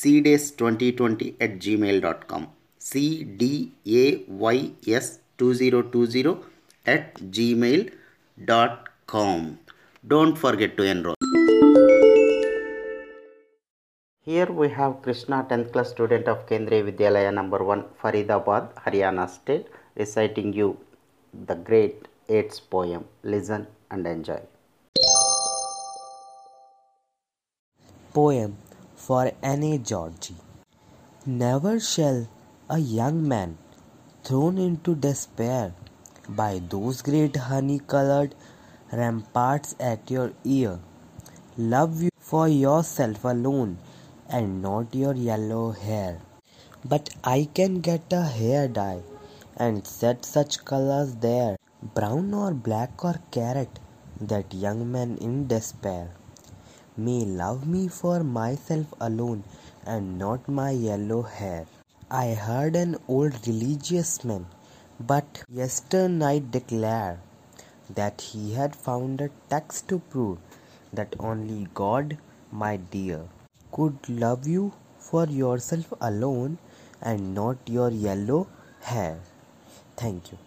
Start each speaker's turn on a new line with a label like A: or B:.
A: cdays2020 at gmail.com cdays2020 at gmail.com don't forget to enroll. Here we have krishna 10th class student of kendriya vidyalaya number 1 faridabad haryana state reciting you the great Yeats poem listen and enjoy.
B: Poem for Annie Georgie. Never shall a young man, thrown into despair by those great honey colored ramparts at your ear, love you for yourself alone and not your yellow hair. But I can get a hair dye and set such colors there, brown or black or carrot, that young man in despair may love me for myself alone and not my yellow hair. I heard an old religious man but yesternight declare that he had found a text to prove that only God, my dear, could love you for yourself alone and not your yellow hair. Thank you.